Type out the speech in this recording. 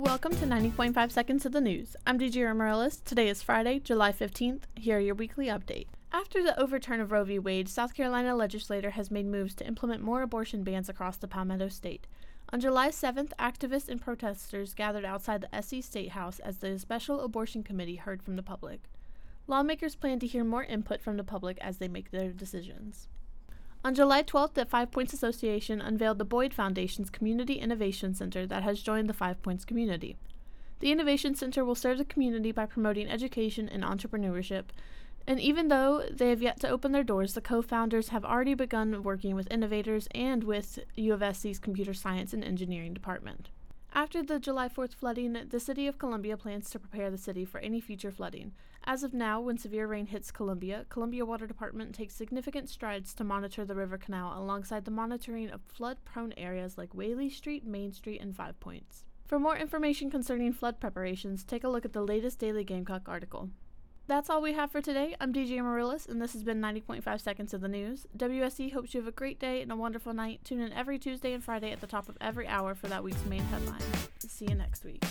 Welcome to 90.5 Seconds of the News. I'm DJ Morales. Today is Friday, July 15th. Here are your weekly update. After the overturn of Roe v. Wade, South Carolina legislator has made moves to implement more abortion bans across the Palmetto State. On July 7th, activists and protesters gathered outside the SC State House as the Special Abortion Committee heard from the public. Lawmakers plan to hear more input from the public as they make their decisions. On July 12th, the Five Points Association unveiled the Boyd Foundation's Community Innovation Center that has joined the Five Points community. The Innovation Center will serve the community by promoting education and entrepreneurship, and even though they have yet to open their doors, the co founders have already begun working with innovators and with U of SC's Computer Science and Engineering Department. After the July 4th flooding, the City of Columbia plans to prepare the city for any future flooding. As of now, when severe rain hits Columbia, Columbia Water Department takes significant strides to monitor the river canal alongside the monitoring of flood prone areas like Whaley Street, Main Street, and Five Points. For more information concerning flood preparations, take a look at the latest Daily Gamecock article. That's all we have for today. I'm DJ Morales, and this has been 90.5 Seconds of the News. WUSC hopes you have a great day and a wonderful night. Tune in every Tuesday and Friday at the top of every hour for that week's main headline. See you next week.